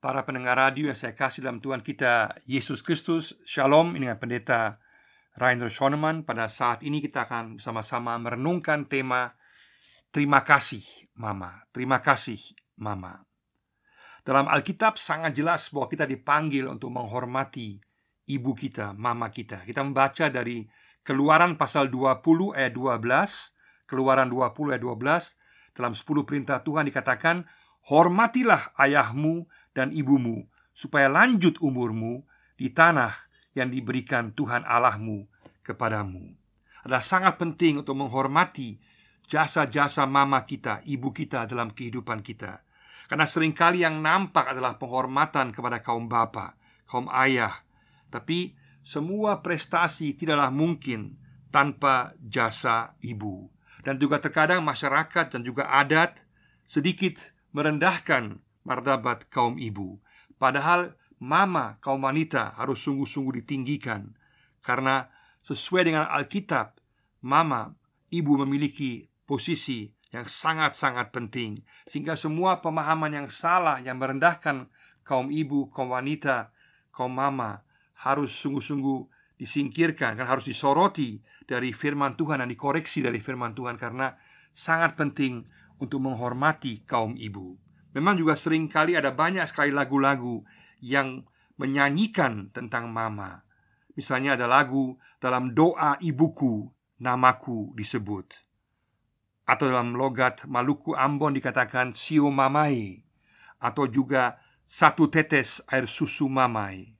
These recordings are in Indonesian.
para pendengar radio yang saya kasih dalam Tuhan kita Yesus Kristus Shalom ini dengan pendeta Rainer Schoenemann. Pada saat ini kita akan bersama-sama merenungkan tema Terima kasih Mama. Terima kasih Mama. Dalam Alkitab sangat jelas bahwa kita dipanggil untuk menghormati ibu kita, mama kita. Kita membaca dari keluaran pasal 20 ayat 12 Keluaran 20 ayat 12 Dalam 10 perintah Tuhan dikatakan Hormatilah ayahmu dan ibumu, supaya lanjut umurmu di tanah yang diberikan Tuhan Allahmu kepadamu. Adalah sangat penting untuk menghormati jasa-jasa mama kita, ibu kita dalam kehidupan kita. Karena sering kali yang nampak adalah penghormatan kepada kaum bapa, kaum ayah. Tapi semua prestasi tidaklah mungkin tanpa jasa ibu. Dan juga terkadang masyarakat dan juga adat sedikit merendahkan martabat kaum ibu. Padahal mama kaum wanita harus sungguh-sungguh ditinggikan karena sesuai dengan Alkitab, mama ibu memiliki posisi yang sangat-sangat penting sehingga semua pemahaman yang salah yang merendahkan kaum ibu, kaum wanita, kaum mama harus sungguh-sungguh disingkirkan kan harus disoroti dari firman Tuhan dan dikoreksi dari firman Tuhan karena sangat penting untuk menghormati kaum ibu. Memang juga sering kali ada banyak sekali lagu-lagu yang menyanyikan tentang mama. Misalnya ada lagu dalam doa ibuku, namaku disebut. Atau dalam logat Maluku Ambon dikatakan sio mamai. Atau juga satu tetes air susu mamai.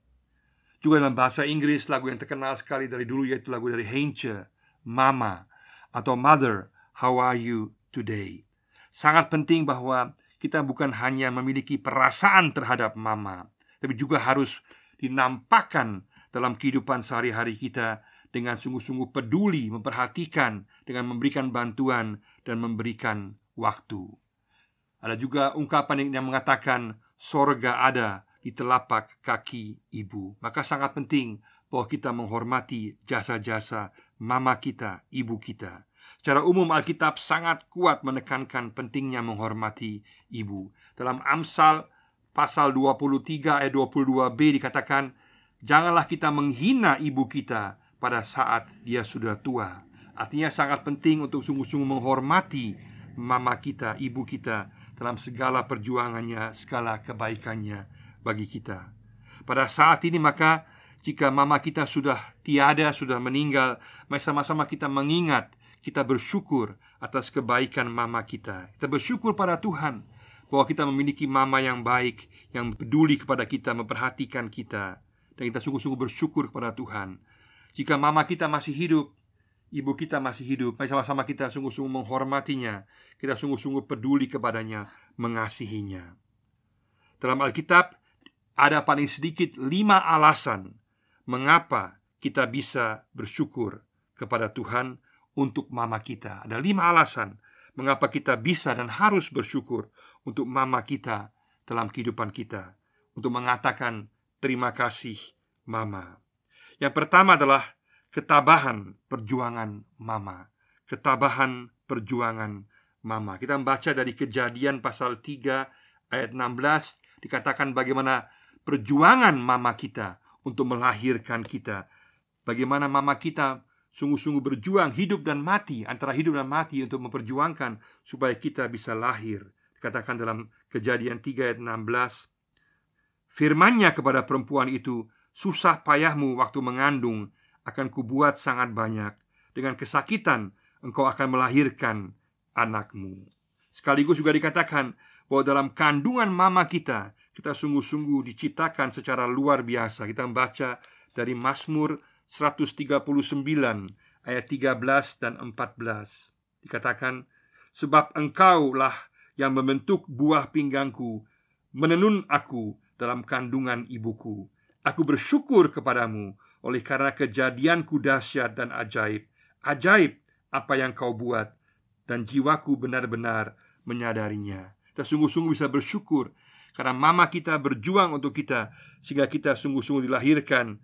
Juga dalam bahasa Inggris lagu yang terkenal sekali dari dulu yaitu lagu dari Heinche, Mama. Atau Mother, How Are You Today. Sangat penting bahwa kita bukan hanya memiliki perasaan terhadap mama, tapi juga harus dinampakkan dalam kehidupan sehari-hari kita dengan sungguh-sungguh peduli, memperhatikan, dengan memberikan bantuan dan memberikan waktu. Ada juga ungkapan yang mengatakan sorga ada di telapak kaki ibu. Maka sangat penting bahwa kita menghormati jasa-jasa mama kita, ibu kita. Secara umum Alkitab sangat kuat menekankan pentingnya menghormati ibu. Dalam Amsal pasal 23 ayat 22b dikatakan, "Janganlah kita menghina ibu kita pada saat dia sudah tua." Artinya sangat penting untuk sungguh-sungguh menghormati mama kita, ibu kita dalam segala perjuangannya, segala kebaikannya bagi kita. Pada saat ini maka jika mama kita sudah tiada, sudah meninggal, mari sama-sama kita mengingat kita bersyukur atas kebaikan mama kita. Kita bersyukur pada Tuhan bahwa kita memiliki mama yang baik, yang peduli kepada kita, memperhatikan kita, dan kita sungguh-sungguh bersyukur kepada Tuhan. Jika mama kita masih hidup, ibu kita masih hidup, mari sama-sama kita sungguh-sungguh menghormatinya, kita sungguh-sungguh peduli kepadanya, mengasihinya. Dalam Alkitab ada paling sedikit lima alasan mengapa kita bisa bersyukur kepada Tuhan untuk mama kita. Ada lima alasan mengapa kita bisa dan harus bersyukur untuk mama kita dalam kehidupan kita, untuk mengatakan terima kasih, mama. Yang pertama adalah ketabahan perjuangan mama. Ketabahan perjuangan mama. Kita membaca dari Kejadian pasal 3 ayat 16 dikatakan bagaimana perjuangan mama kita untuk melahirkan kita. Bagaimana mama kita sungguh-sungguh berjuang hidup dan mati antara hidup dan mati untuk memperjuangkan supaya kita bisa lahir. Dikatakan dalam Kejadian 3 ayat 16 Firmannya kepada perempuan itu Susah payahmu waktu mengandung Akan kubuat sangat banyak. Dengan kesakitan engkau akan melahirkan anakmu Sekaligus juga dikatakan bahwa dalam kandungan mama kita Kita sungguh-sungguh diciptakan secara luar biasa. Kita membaca dari Mazmur 139 ayat 13 dan 14 dikatakan sebab engkaulah yang membentuk buah pinggangku menenun aku dalam kandungan ibuku. Aku bersyukur kepadamu oleh karena kejadianku dahsyat dan ajaib. Ajaib apa yang kau buat dan jiwaku benar-benar menyadarinya. Kita sungguh-sungguh bisa bersyukur karena mama kita berjuang untuk kita sehingga kita sungguh-sungguh dilahirkan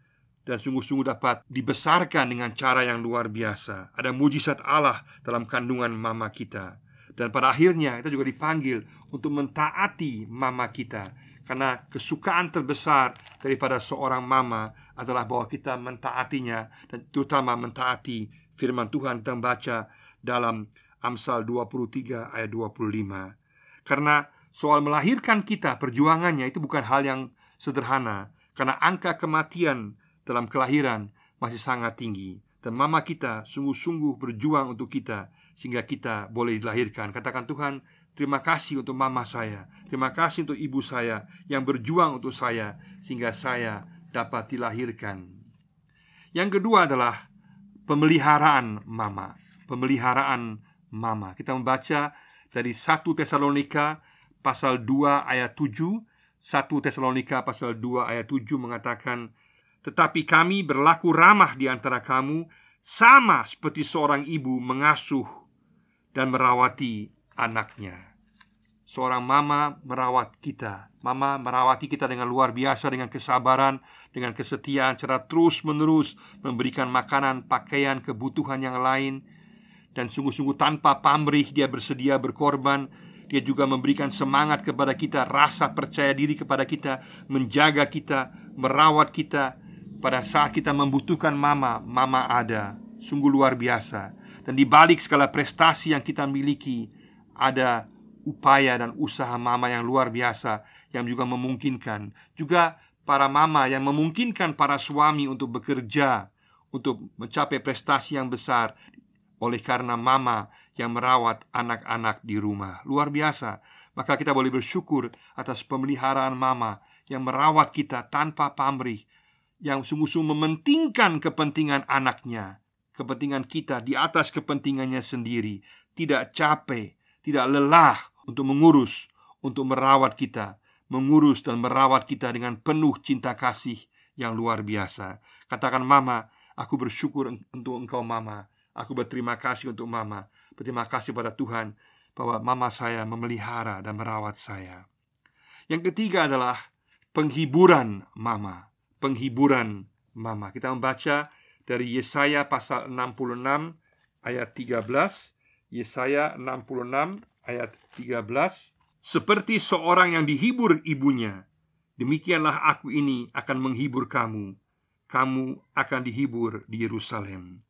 dan sungguh-sungguh dapat dibesarkan dengan cara yang luar biasa. Ada mujizat Allah dalam kandungan mama kita. Dan pada akhirnya kita juga dipanggil untuk mentaati mama kita Karena kesukaan terbesar daripada seorang mama adalah bahwa kita mentaatinya dan terutama mentaati firman Tuhan kita baca dalam Amsal 23 ayat 25. Karena soal melahirkan kita perjuangannya itu bukan hal yang sederhana karena angka kematian dalam kelahiran masih sangat tinggi dan mama kita sungguh-sungguh berjuang untuk kita sehingga kita boleh dilahirkan. Katakan Tuhan, terima kasih untuk mama saya. Terima kasih untuk ibu saya yang berjuang untuk saya sehingga saya dapat dilahirkan. Yang kedua adalah pemeliharaan mama. Pemeliharaan mama. Kita membaca dari 1 Tesalonika pasal 2 ayat 7. 1 Tesalonika pasal 2 ayat 7 mengatakan tetapi kami berlaku ramah di antara kamu Sama seperti seorang ibu mengasuh dan merawati anaknya. Seorang mama merawat kita. Mama merawati kita dengan luar biasa Dengan kesabaran, dengan kesetiaan Secara terus menerus Memberikan makanan, pakaian, kebutuhan yang lain. Dan sungguh-sungguh tanpa pamrih Dia bersedia berkorban. Dia juga memberikan semangat kepada kita, rasa percaya diri kepada kita, menjaga kita, merawat kita, pada saat kita membutuhkan mama, mama ada. Sungguh luar biasa. Dan di balik segala prestasi yang kita miliki, ada upaya dan usaha mama yang luar biasa yang juga memungkinkan. Juga para mama yang memungkinkan para suami untuk bekerja, untuk mencapai prestasi yang besar oleh karena mama yang merawat anak-anak di rumah. Luar biasa. Maka kita boleh bersyukur atas pemeliharaan mama yang merawat kita tanpa pamrih, yang sungguh-sungguh mementingkan kepentingan anaknya, kepentingan kita di atas kepentingannya sendiri, tidak capek, tidak lelah untuk mengurus, untuk merawat kita, mengurus dan merawat kita dengan penuh cinta kasih yang luar biasa. Katakan, "Mama, aku bersyukur untuk engkau, Mama. Aku berterima kasih untuk Mama. Berterima kasih pada Tuhan bahwa Mama saya memelihara dan merawat saya." Yang ketiga adalah penghiburan Mama penghiburan mama. Kita membaca dari Yesaya pasal 66 ayat 13. Yesaya 66 ayat 13. Seperti seorang yang dihibur ibunya, demikianlah aku ini akan menghibur kamu. Kamu akan dihibur di Yerusalem.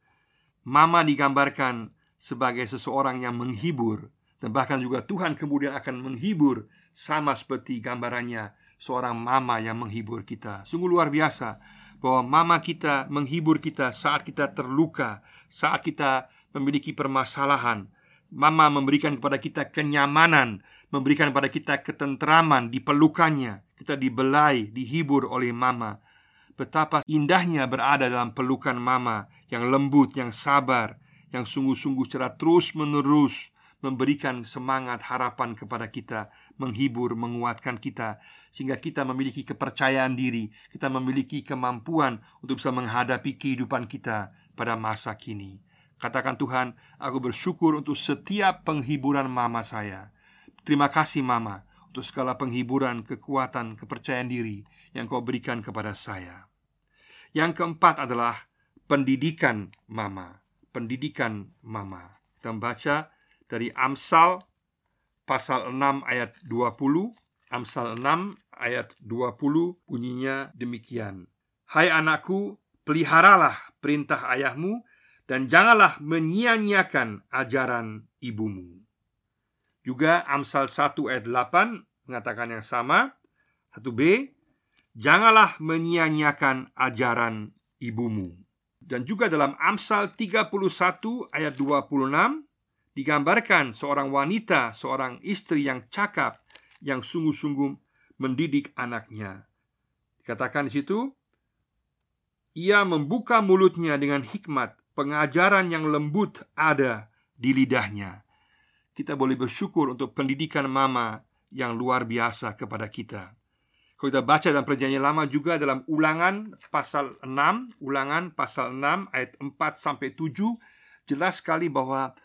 Mama digambarkan sebagai seseorang yang menghibur dan bahkan juga Tuhan kemudian akan menghibur sama seperti gambarannya seorang mama yang menghibur kita. Sungguh luar biasa bahwa mama kita menghibur kita saat kita terluka, saat kita memiliki permasalahan. Mama memberikan kepada kita kenyamanan, memberikan kepada kita ketentraman di pelukannya. Kita dibelai, dihibur oleh mama. Betapa indahnya berada dalam pelukan mama yang lembut, yang sabar, yang sungguh-sungguh secara terus-menerus memberikan semangat harapan kepada kita, menghibur, menguatkan kita sehingga kita memiliki kepercayaan diri, kita memiliki kemampuan untuk bisa menghadapi kehidupan kita pada masa kini. Katakan Tuhan, aku bersyukur untuk setiap penghiburan mama saya. Terima kasih mama untuk segala penghiburan, kekuatan, kepercayaan diri yang kau berikan kepada saya. Yang keempat adalah pendidikan mama. Pendidikan mama. Kita membaca dari Amsal pasal 6 ayat 20 Amsal 6 ayat 20 bunyinya demikian. Hai anakku peliharalah perintah ayahmu dan janganlah menyia-nyiakan ajaran ibumu. Juga Amsal 1 ayat 8 mengatakan yang sama. 1b Janganlah menyia-nyiakan ajaran ibumu. Dan juga dalam Amsal 31 ayat 26 digambarkan seorang wanita, seorang istri yang cakap, yang sungguh-sungguh mendidik anaknya. Dikatakan di situ, ia membuka mulutnya dengan hikmat, pengajaran yang lembut ada di lidahnya. Kita boleh bersyukur untuk pendidikan mama yang luar biasa kepada kita. Kalau kita baca dalam perjanjian lama juga dalam ulangan pasal 6, ulangan pasal 6 ayat 4 sampai 7 jelas sekali bahwa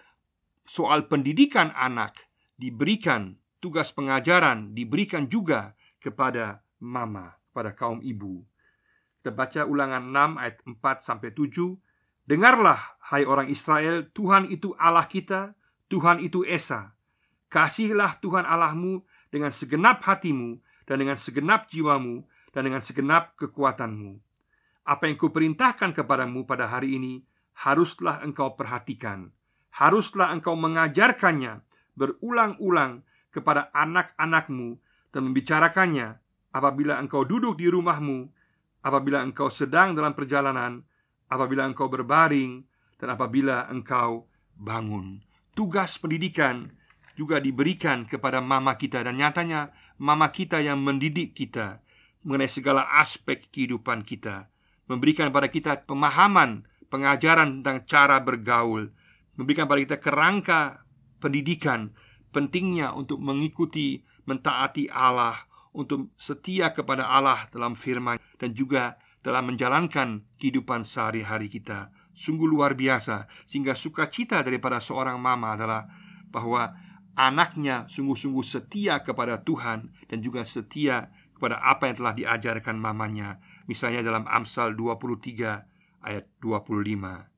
soal pendidikan anak diberikan tugas pengajaran diberikan juga kepada mama, pada kaum ibu. Kita ulangan 6 ayat 4 sampai 7. Dengarlah hai orang Israel, Tuhan itu Allah kita, Tuhan itu Esa. Kasihilah Tuhan Allahmu dengan segenap hatimu dan dengan segenap jiwamu dan dengan segenap kekuatanmu. Apa yang kuperintahkan kepadamu pada hari ini haruslah engkau perhatikan. Haruslah engkau mengajarkannya berulang-ulang kepada anak-anakmu dan membicarakannya apabila engkau duduk di rumahmu, apabila engkau sedang dalam perjalanan, apabila engkau berbaring, dan apabila engkau bangun. Tugas pendidikan juga diberikan kepada mama kita dan nyatanya mama kita yang mendidik kita mengenai segala aspek kehidupan kita, memberikan pada kita pemahaman, pengajaran tentang cara bergaul, memberikan pada kita kerangka pendidikan pentingnya untuk mengikuti mentaati Allah, untuk setia kepada Allah dalam firman dan juga dalam menjalankan kehidupan sehari-hari kita. Sungguh luar biasa sehingga sukacita daripada seorang mama adalah bahwa anaknya sungguh-sungguh setia kepada Tuhan dan juga setia kepada apa yang telah diajarkan mamanya. Misalnya dalam Amsal 23 ayat 25.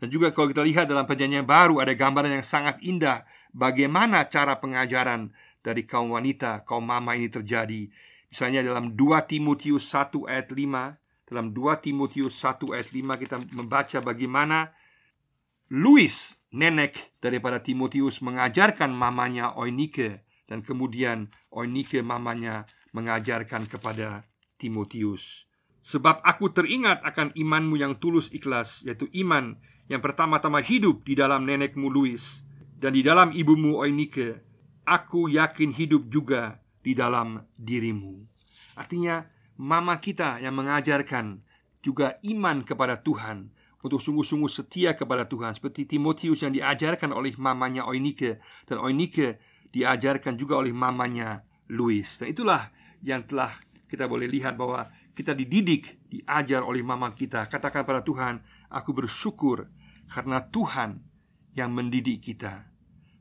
Dan juga kalau kita lihat dalam perjanjian baru ada gambaran yang sangat indah bagaimana cara pengajaran dari kaum wanita, kaum mama ini terjadi. Misalnya dalam 2 Timotius 1 ayat 5, dalam 2 Timotius 1 ayat 5 kita membaca bagaimana Louis, nenek daripada Timotius mengajarkan mamanya Oinike dan kemudian Oinike mamanya mengajarkan kepada Timotius. Sebab aku teringat akan imanmu yang tulus ikhlas, yaitu iman yang pertama-tama hidup di dalam nenekmu Louis dan di dalam ibumu Oinike aku yakin hidup juga di dalam dirimu. Artinya, mama kita yang mengajarkan juga iman kepada Tuhan untuk sungguh-sungguh setia kepada Tuhan seperti Timotius yang diajarkan oleh mamanya Oinike dan Oinike diajarkan juga oleh mamanya Louis. Dan itulah yang telah kita boleh lihat bahwa kita dididik, diajar oleh mama kita. Katakan pada Tuhan, aku bersyukur karena Tuhan yang mendidik kita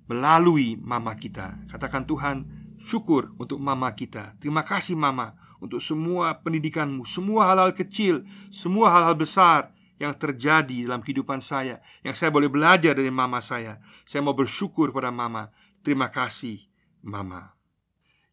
melalui mama kita. Katakan Tuhan, syukur untuk mama kita. Terima kasih mama untuk semua pendidikanmu, semua hal-hal kecil, semua hal-hal besar yang terjadi dalam kehidupan saya, yang saya boleh belajar dari mama saya. Saya mau bersyukur pada mama. Terima kasih, mama.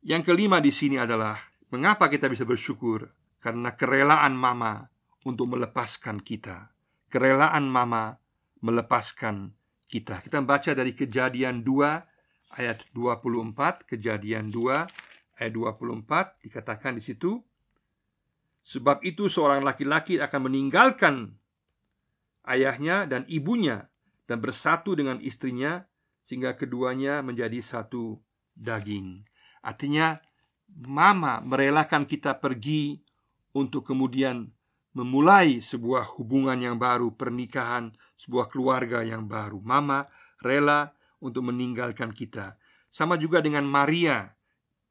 Yang kelima di sini adalah mengapa kita bisa bersyukur? Karena kerelaan mama untuk melepaskan kita. Kerelaan mama melepaskan kita. Kita membaca dari Kejadian 2 ayat 24, Kejadian 2 ayat 24 dikatakan di situ Sebab itu seorang laki-laki akan meninggalkan ayahnya dan ibunya dan bersatu dengan istrinya sehingga keduanya menjadi satu daging. Artinya mama merelakan kita pergi untuk kemudian memulai sebuah hubungan yang baru, pernikahan, sebuah keluarga yang baru. Mama rela untuk meninggalkan kita. Sama juga dengan Maria,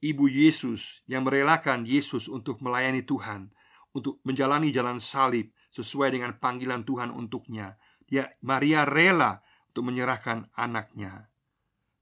ibu Yesus yang merelakan Yesus untuk melayani Tuhan, untuk menjalani jalan salib sesuai dengan panggilan Tuhan untuknya. Dia Maria rela untuk menyerahkan anaknya.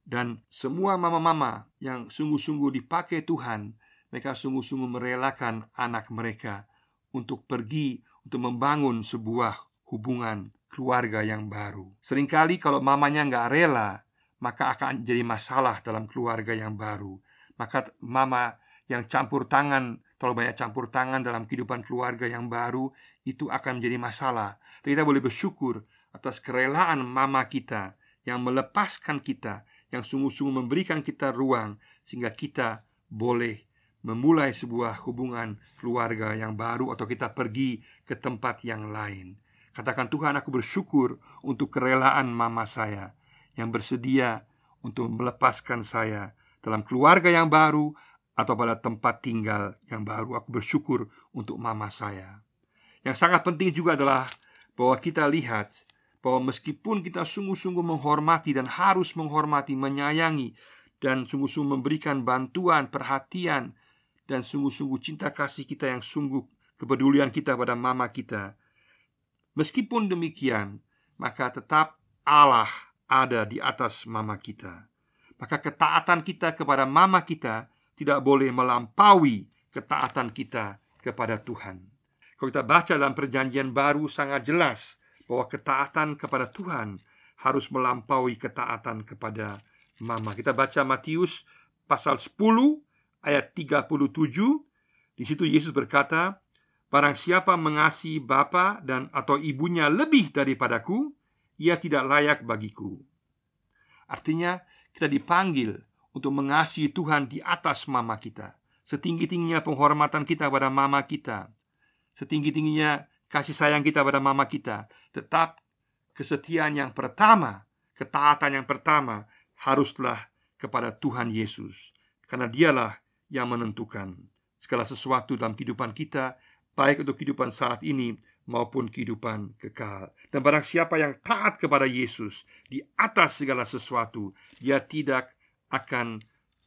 Dan semua mama-mama yang sungguh-sungguh dipakai Tuhan, mereka sungguh-sungguh merelakan anak mereka untuk pergi untuk membangun sebuah hubungan keluarga yang baru. Seringkali kalau mamanya nggak rela, maka akan jadi masalah dalam keluarga yang baru. Maka mama yang campur tangan, terlalu banyak campur tangan dalam kehidupan keluarga yang baru, itu akan menjadi masalah. Tapi kita boleh bersyukur atas kerelaan mama kita yang melepaskan kita, yang sungguh-sungguh memberikan kita ruang sehingga kita boleh memulai sebuah hubungan keluarga yang baru atau kita pergi ke tempat yang lain. Katakan Tuhan aku bersyukur untuk kerelaan mama saya yang bersedia untuk melepaskan saya dalam keluarga yang baru atau pada tempat tinggal yang baru. Aku bersyukur untuk mama saya. Yang sangat penting juga adalah bahwa kita lihat bahwa meskipun kita sungguh-sungguh menghormati dan harus menghormati, menyayangi dan sungguh-sungguh memberikan bantuan, perhatian, dan sungguh-sungguh cinta kasih kita yang sungguh kepedulian kita pada mama kita. Meskipun demikian, maka tetap Allah ada di atas mama kita. Maka ketaatan kita kepada mama kita tidak boleh melampaui ketaatan kita kepada Tuhan. Kalau kita baca dalam perjanjian baru sangat jelas bahwa ketaatan kepada Tuhan harus melampaui ketaatan kepada mama. Kita baca Matius pasal 10 ayat 37 Di situ Yesus berkata Barang siapa mengasihi bapa dan atau ibunya lebih daripadaku Ia tidak layak bagiku. Artinya kita dipanggil untuk mengasihi Tuhan di atas mama kita. Setinggi-tingginya penghormatan kita pada mama kita. Setinggi-tingginya kasih sayang kita pada mama kita. Tetap kesetiaan yang pertama Ketaatan yang pertama Haruslah kepada Tuhan Yesus. Karena dialah yang menentukan segala sesuatu dalam kehidupan kita, baik untuk kehidupan saat ini maupun kehidupan kekal. Dan barang siapa yang taat kepada Yesus di atas segala sesuatu, dia tidak akan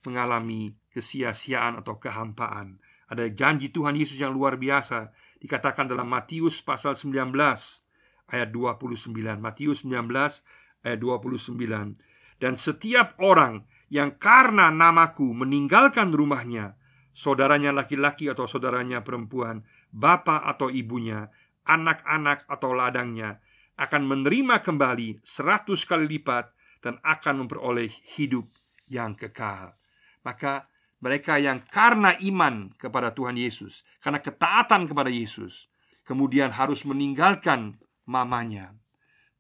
mengalami kesia-siaan atau kehampaan. Ada janji Tuhan Yesus yang luar biasa dikatakan dalam Matius pasal 19 ayat 29. Matius 19 ayat 29. Dan setiap orang yang karena namaku meninggalkan rumahnya, saudaranya laki-laki atau saudaranya perempuan, bapak atau ibunya, anak-anak atau ladangnya, akan menerima kembali seratus kali lipat dan akan memperoleh hidup yang kekal. Maka mereka yang karena iman kepada Tuhan Yesus, karena ketaatan kepada Yesus, kemudian harus meninggalkan mamanya.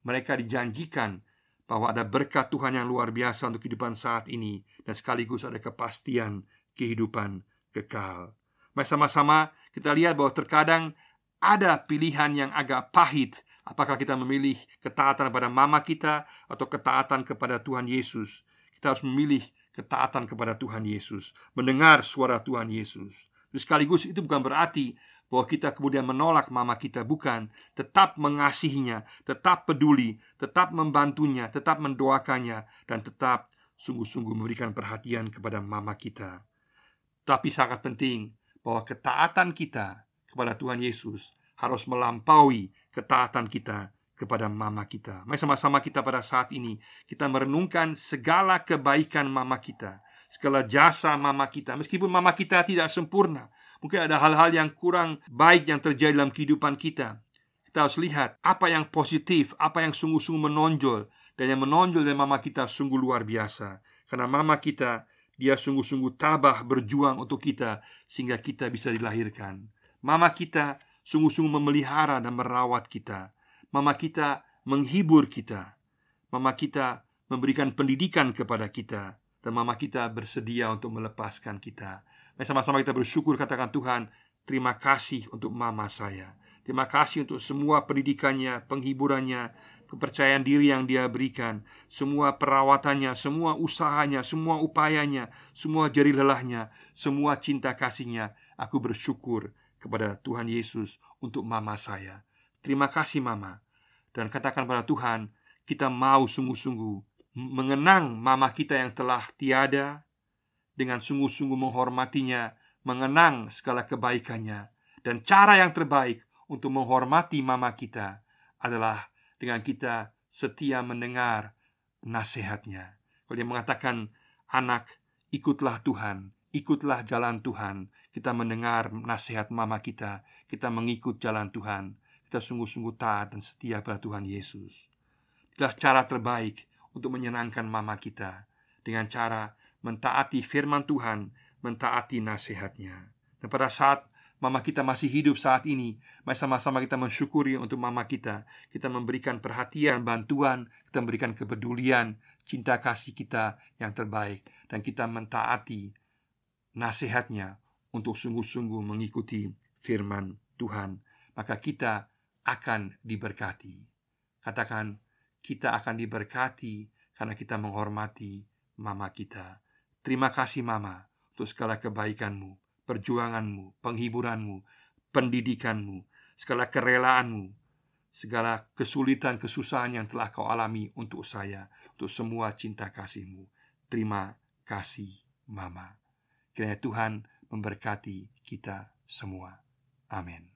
Mereka dijanjikan bahwa ada berkat Tuhan yang luar biasa untuk kehidupan saat ini dan sekaligus ada kepastian kehidupan kekal. Mari sama-sama kita lihat bahwa terkadang ada pilihan yang agak pahit Apakah kita memilih ketaatan kepada mama kita atau ketaatan kepada Tuhan Yesus? Kita harus memilih ketaatan kepada Tuhan Yesus, mendengar suara Tuhan Yesus. Terus sekaligus itu bukan berarti bahwa kita kemudian menolak mama kita bukan tetap mengasihinya, tetap peduli, tetap membantunya, tetap mendoakannya dan tetap sungguh-sungguh memberikan perhatian kepada mama kita. Tapi sangat penting bahwa ketaatan kita kepada Tuhan Yesus harus melampaui ketaatan kita kepada mama kita. Mari sama-sama kita pada saat ini kita merenungkan segala kebaikan mama kita, segala jasa mama kita. Meskipun mama kita tidak sempurna, Mungkin ada hal-hal yang kurang baik yang terjadi dalam kehidupan kita. Kita harus lihat apa yang positif, apa yang sungguh-sungguh menonjol. Dan yang menonjol dari mama kita sungguh luar biasa. Karena mama kita, dia sungguh-sungguh tabah berjuang untuk kita sehingga kita bisa dilahirkan. Mama kita sungguh-sungguh memelihara dan merawat kita. Mama kita menghibur kita. Mama kita memberikan pendidikan kepada kita dan mama kita bersedia untuk melepaskan kita. Mari sama-sama kita bersyukur katakan Tuhan Terima kasih untuk mama saya Terima kasih untuk semua pendidikannya, penghiburannya, kepercayaan diri yang dia berikan. Semua perawatannya, semua usahanya, semua upayanya Semua jari lelahnya, semua cinta kasihnya Aku bersyukur kepada Tuhan Yesus untuk mama saya. Terima kasih mama. Dan katakan pada Tuhan Kita mau sungguh-sungguh mengenang mama kita yang telah tiada dengan sungguh-sungguh menghormatinya, mengenang segala kebaikannya, dan cara yang terbaik untuk menghormati mama kita adalah dengan kita setia mendengar nasihatnya. Kalau dia mengatakan, "Anak, ikutlah Tuhan, ikutlah jalan Tuhan." Kita mendengar nasihat mama kita, kita mengikut jalan Tuhan. Kita sungguh-sungguh taat dan setia pada Tuhan Yesus. Itulah cara terbaik untuk menyenangkan mama kita dengan cara mentaati firman Tuhan, mentaati nasihatnya. Dan pada saat mama kita masih hidup saat ini, mari sama-sama kita mensyukuri untuk mama kita. Kita memberikan perhatian, bantuan, kita memberikan kepedulian, cinta kasih kita yang terbaik dan kita mentaati nasihatnya untuk sungguh-sungguh mengikuti firman Tuhan, maka kita akan diberkati. Katakan, kita akan diberkati karena kita menghormati mama kita. Terima kasih Mama untuk segala kebaikanmu, perjuanganmu, penghiburanmu, pendidikanmu, segala kerelaanmu, segala kesulitan, kesusahan yang telah kau alami untuk saya, untuk semua cinta kasihmu. Terima kasih Mama. Kiranya Tuhan memberkati kita semua. Amin.